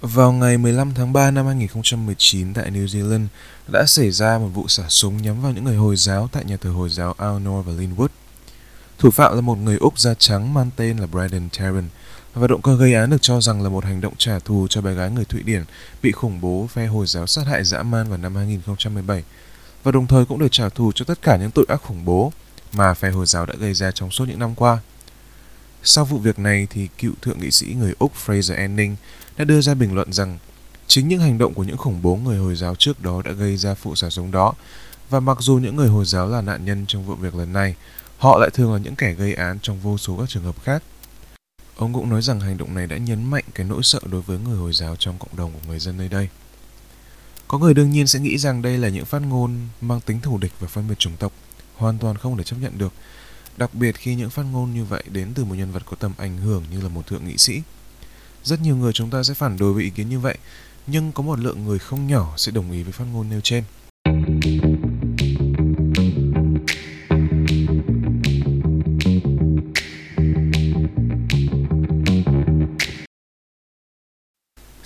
Vào ngày 15 tháng 3 năm 2019 tại New Zealand, đã xảy ra một vụ xả súng nhắm vào những người Hồi giáo tại nhà thờ Hồi giáo Al-Noor và Linwood. Thủ phạm là một người Úc da trắng mang tên là Brandon Tarrant và động cơ gây án được cho rằng là một hành động trả thù cho bé gái người Thụy Điển bị khủng bố phe Hồi giáo sát hại dã man vào năm 2017 và đồng thời cũng để trả thù cho tất cả những tội ác khủng bố mà phe Hồi giáo đã gây ra trong suốt những năm qua. Sau vụ việc này thì cựu thượng nghị sĩ người Úc Fraser Anning đã đưa ra bình luận rằng chính những hành động của những khủng bố người Hồi giáo trước đó đã gây ra vụ xả súng đó và mặc dù những người Hồi giáo là nạn nhân trong vụ việc lần này, họ lại thường là những kẻ gây án trong vô số các trường hợp khác. Ông cũng nói rằng hành động này đã nhấn mạnh cái nỗi sợ đối với người Hồi giáo trong cộng đồng của người dân nơi đây. Có người đương nhiên sẽ nghĩ rằng đây là những phát ngôn mang tính thù địch và phân biệt chủng tộc, hoàn toàn không thể chấp nhận được, đặc biệt khi những phát ngôn như vậy đến từ một nhân vật có tầm ảnh hưởng như là một thượng nghị sĩ. Rất nhiều người chúng ta sẽ phản đối với ý kiến như vậy, nhưng có một lượng người không nhỏ sẽ đồng ý với phát ngôn nêu trên.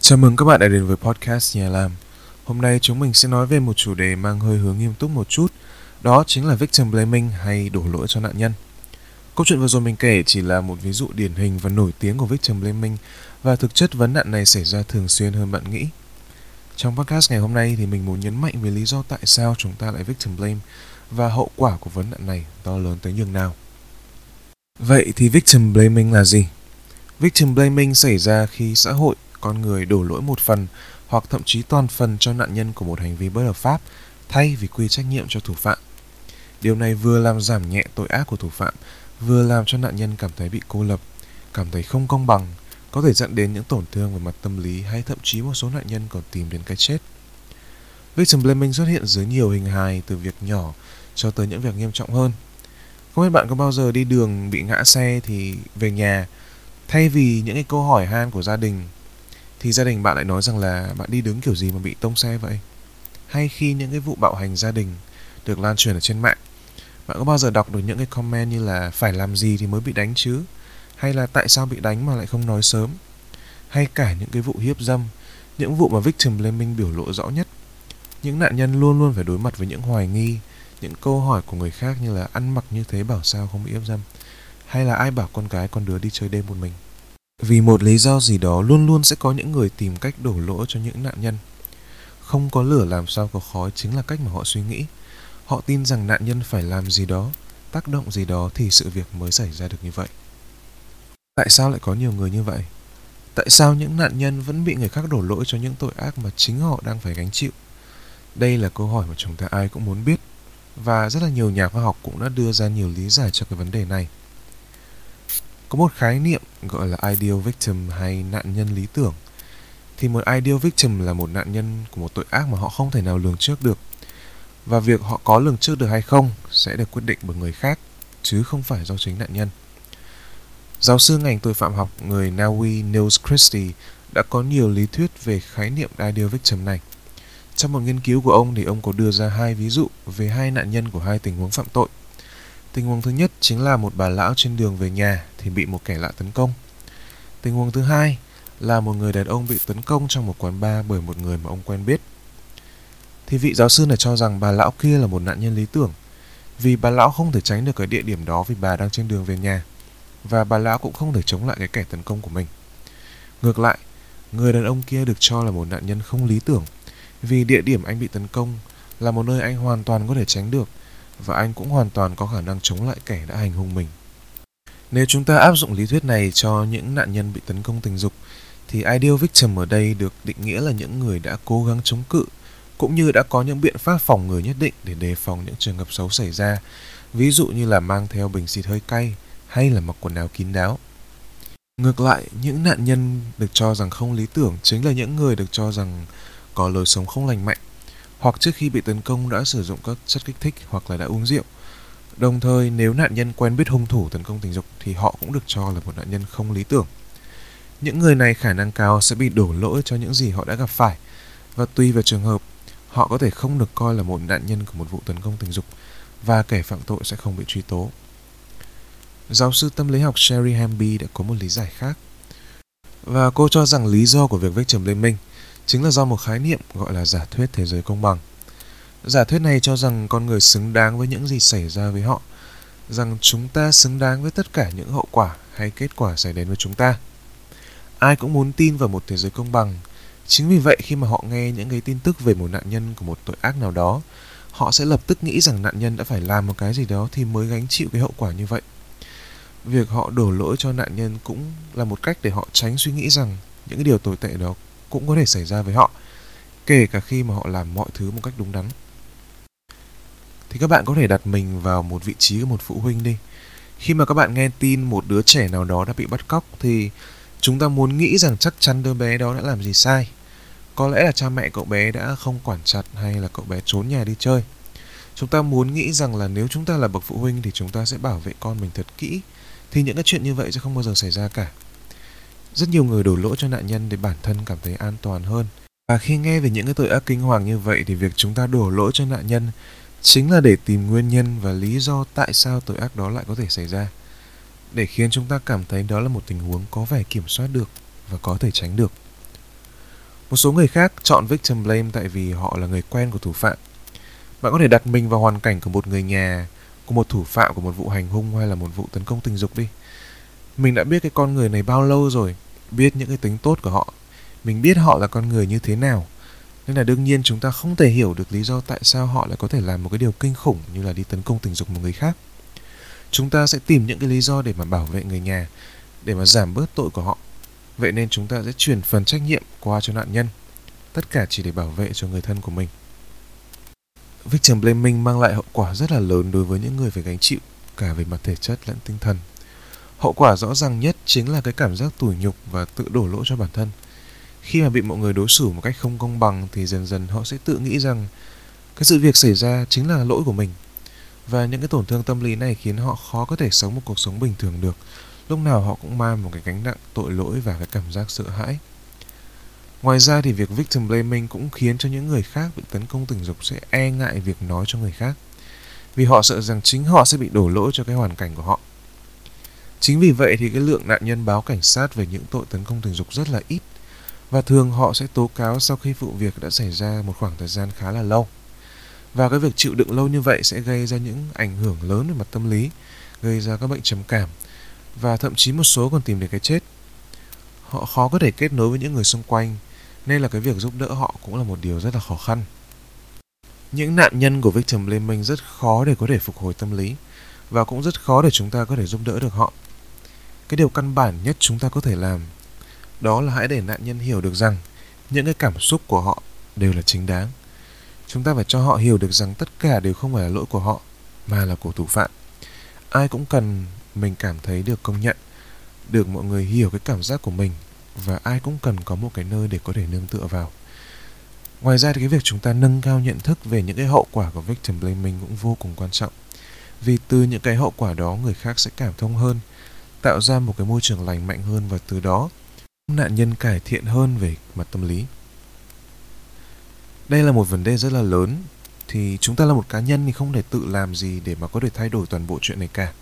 Chào mừng các bạn đã đến với podcast Nhà Làm. Hôm nay chúng mình sẽ nói về một chủ đề mang hơi hướng nghiêm túc một chút, đó chính là victim blaming hay đổ lỗi cho nạn nhân. Câu chuyện vừa rồi mình kể chỉ là một ví dụ điển hình và nổi tiếng của victim blaming và thực chất vấn nạn này xảy ra thường xuyên hơn bạn nghĩ. Trong podcast ngày hôm nay thì mình muốn nhấn mạnh về lý do tại sao chúng ta lại victim blame và hậu quả của vấn nạn này to lớn tới nhường nào. Vậy thì victim blaming là gì? Victim blaming xảy ra khi xã hội, con người đổ lỗi một phần hoặc thậm chí toàn phần cho nạn nhân của một hành vi bất hợp pháp thay vì quy trách nhiệm cho thủ phạm. Điều này vừa làm giảm nhẹ tội ác của thủ phạm, vừa làm cho nạn nhân cảm thấy bị cô lập, cảm thấy không công bằng có thể dẫn đến những tổn thương về mặt tâm lý hay thậm chí một số nạn nhân còn tìm đến cái chết. Victim blaming xuất hiện dưới nhiều hình hài từ việc nhỏ cho tới những việc nghiêm trọng hơn. Không biết bạn có bao giờ đi đường bị ngã xe thì về nhà thay vì những cái câu hỏi han của gia đình thì gia đình bạn lại nói rằng là bạn đi đứng kiểu gì mà bị tông xe vậy? Hay khi những cái vụ bạo hành gia đình được lan truyền ở trên mạng, bạn có bao giờ đọc được những cái comment như là phải làm gì thì mới bị đánh chứ? hay là tại sao bị đánh mà lại không nói sớm? hay cả những cái vụ hiếp dâm, những vụ mà victim blaming biểu lộ rõ nhất. Những nạn nhân luôn luôn phải đối mặt với những hoài nghi, những câu hỏi của người khác như là ăn mặc như thế bảo sao không bị hiếp dâm? hay là ai bảo con gái con đứa đi chơi đêm một mình? Vì một lý do gì đó luôn luôn sẽ có những người tìm cách đổ lỗi cho những nạn nhân. Không có lửa làm sao có khói chính là cách mà họ suy nghĩ họ tin rằng nạn nhân phải làm gì đó, tác động gì đó thì sự việc mới xảy ra được như vậy. Tại sao lại có nhiều người như vậy? Tại sao những nạn nhân vẫn bị người khác đổ lỗi cho những tội ác mà chính họ đang phải gánh chịu? Đây là câu hỏi mà chúng ta ai cũng muốn biết, và rất là nhiều nhà khoa học cũng đã đưa ra nhiều lý giải cho cái vấn đề này. Có một khái niệm gọi là ideal victim hay nạn nhân lý tưởng. Thì một ideal victim là một nạn nhân của một tội ác mà họ không thể nào lường trước được và việc họ có lường trước được hay không sẽ được quyết định bởi người khác, chứ không phải do chính nạn nhân Giáo sư ngành tội phạm học người Na Uy Nils Christie đã có nhiều lý thuyết về khái niệm ideal victim này. Trong một nghiên cứu của ông thì ông có đưa ra hai ví dụ về hai nạn nhân của hai tình huống phạm tội. Tình huống thứ nhất chính là một bà lão trên đường về nhà thì bị một kẻ lạ tấn công. Tình huống thứ hai là một người đàn ông bị tấn công trong một quán bar bởi một người mà ông quen biết. Thì vị giáo sư này cho rằng bà lão kia là một nạn nhân lý tưởng vì bà lão không thể tránh được cái địa điểm đó vì bà đang trên đường về nhà và bà lão cũng không thể chống lại cái kẻ tấn công của mình. Ngược lại, người đàn ông kia được cho là một nạn nhân không lý tưởng vì địa điểm anh bị tấn công là một nơi anh hoàn toàn có thể tránh được và anh cũng hoàn toàn có khả năng chống lại kẻ đã hành hung mình. Nếu chúng ta áp dụng lý thuyết này cho những nạn nhân bị tấn công tình dục thì ideal victim ở đây được định nghĩa là những người đã cố gắng chống cự cũng như đã có những biện pháp phòng ngừa nhất định để đề phòng những trường hợp xấu xảy ra, ví dụ như là mang theo bình xịt hơi cay hay là mặc quần áo kín đáo. Ngược lại, những nạn nhân được cho rằng không lý tưởng chính là những người được cho rằng có lối sống không lành mạnh hoặc trước khi bị tấn công đã sử dụng các chất kích thích hoặc là đã uống rượu. Đồng thời, nếu nạn nhân quen biết hung thủ tấn công tình dục thì họ cũng được cho là một nạn nhân không lý tưởng. Những người này khả năng cao sẽ bị đổ lỗi cho những gì họ đã gặp phải và tùy vào trường hợp, họ có thể không được coi là một nạn nhân của một vụ tấn công tình dục và kẻ phạm tội sẽ không bị truy tố. Giáo sư tâm lý học Sherry Hamby đã có một lý giải khác. Và cô cho rằng lý do của việc victim blaming chính là do một khái niệm gọi là giả thuyết thế giới công bằng. Giả thuyết này cho rằng con người xứng đáng với những gì xảy ra với họ, rằng chúng ta xứng đáng với tất cả những hậu quả hay kết quả xảy đến với chúng ta. Ai cũng muốn tin vào một thế giới công bằng. Chính vì vậy khi mà họ nghe những cái tin tức về một nạn nhân của một tội ác nào đó, họ sẽ lập tức nghĩ rằng nạn nhân đã phải làm một cái gì đó thì mới gánh chịu cái hậu quả như vậy. Việc họ đổ lỗi cho nạn nhân cũng là một cách để họ tránh suy nghĩ rằng những cái điều tồi tệ đó cũng có thể xảy ra với họ, kể cả khi mà họ làm mọi thứ một cách đúng đắn. Thì các bạn có thể đặt mình vào một vị trí của một phụ huynh đi. Khi mà các bạn nghe tin một đứa trẻ nào đó đã bị bắt cóc thì chúng ta muốn nghĩ rằng chắc chắn đứa bé đó đã làm gì sai có lẽ là cha mẹ cậu bé đã không quản chặt hay là cậu bé trốn nhà đi chơi. Chúng ta muốn nghĩ rằng là nếu chúng ta là bậc phụ huynh thì chúng ta sẽ bảo vệ con mình thật kỹ. Thì những cái chuyện như vậy sẽ không bao giờ xảy ra cả. Rất nhiều người đổ lỗi cho nạn nhân để bản thân cảm thấy an toàn hơn. Và khi nghe về những cái tội ác kinh hoàng như vậy thì việc chúng ta đổ lỗi cho nạn nhân chính là để tìm nguyên nhân và lý do tại sao tội ác đó lại có thể xảy ra. Để khiến chúng ta cảm thấy đó là một tình huống có vẻ kiểm soát được và có thể tránh được một số người khác chọn victim blame tại vì họ là người quen của thủ phạm. Bạn có thể đặt mình vào hoàn cảnh của một người nhà, của một thủ phạm của một vụ hành hung hay là một vụ tấn công tình dục đi. Mình đã biết cái con người này bao lâu rồi, biết những cái tính tốt của họ. Mình biết họ là con người như thế nào. Nên là đương nhiên chúng ta không thể hiểu được lý do tại sao họ lại có thể làm một cái điều kinh khủng như là đi tấn công tình dục một người khác. Chúng ta sẽ tìm những cái lý do để mà bảo vệ người nhà, để mà giảm bớt tội của họ Vậy nên chúng ta sẽ chuyển phần trách nhiệm qua cho nạn nhân, tất cả chỉ để bảo vệ cho người thân của mình. Victim blaming mang lại hậu quả rất là lớn đối với những người phải gánh chịu, cả về mặt thể chất lẫn tinh thần. Hậu quả rõ ràng nhất chính là cái cảm giác tủi nhục và tự đổ lỗi cho bản thân. Khi mà bị mọi người đối xử một cách không công bằng thì dần dần họ sẽ tự nghĩ rằng cái sự việc xảy ra chính là lỗi của mình. Và những cái tổn thương tâm lý này khiến họ khó có thể sống một cuộc sống bình thường được lúc nào họ cũng mang một cái gánh nặng tội lỗi và cái cảm giác sợ hãi. Ngoài ra thì việc victim blaming cũng khiến cho những người khác bị tấn công tình dục sẽ e ngại việc nói cho người khác. Vì họ sợ rằng chính họ sẽ bị đổ lỗi cho cái hoàn cảnh của họ. Chính vì vậy thì cái lượng nạn nhân báo cảnh sát về những tội tấn công tình dục rất là ít và thường họ sẽ tố cáo sau khi vụ việc đã xảy ra một khoảng thời gian khá là lâu. Và cái việc chịu đựng lâu như vậy sẽ gây ra những ảnh hưởng lớn về mặt tâm lý, gây ra các bệnh trầm cảm, và thậm chí một số còn tìm đến cái chết. Họ khó có thể kết nối với những người xung quanh, nên là cái việc giúp đỡ họ cũng là một điều rất là khó khăn. Những nạn nhân của victim blaming rất khó để có thể phục hồi tâm lý và cũng rất khó để chúng ta có thể giúp đỡ được họ. Cái điều căn bản nhất chúng ta có thể làm đó là hãy để nạn nhân hiểu được rằng những cái cảm xúc của họ đều là chính đáng. Chúng ta phải cho họ hiểu được rằng tất cả đều không phải là lỗi của họ mà là của thủ phạm. Ai cũng cần mình cảm thấy được công nhận, được mọi người hiểu cái cảm giác của mình và ai cũng cần có một cái nơi để có thể nương tựa vào. Ngoài ra thì cái việc chúng ta nâng cao nhận thức về những cái hậu quả của victim blaming cũng vô cùng quan trọng, vì từ những cái hậu quả đó người khác sẽ cảm thông hơn, tạo ra một cái môi trường lành mạnh hơn và từ đó nạn nhân cải thiện hơn về mặt tâm lý. Đây là một vấn đề rất là lớn, thì chúng ta là một cá nhân thì không thể tự làm gì để mà có thể thay đổi toàn bộ chuyện này cả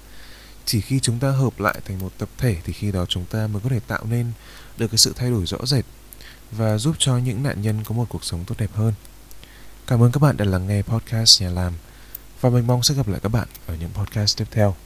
chỉ khi chúng ta hợp lại thành một tập thể thì khi đó chúng ta mới có thể tạo nên được cái sự thay đổi rõ rệt và giúp cho những nạn nhân có một cuộc sống tốt đẹp hơn. Cảm ơn các bạn đã lắng nghe podcast nhà làm và mình mong sẽ gặp lại các bạn ở những podcast tiếp theo.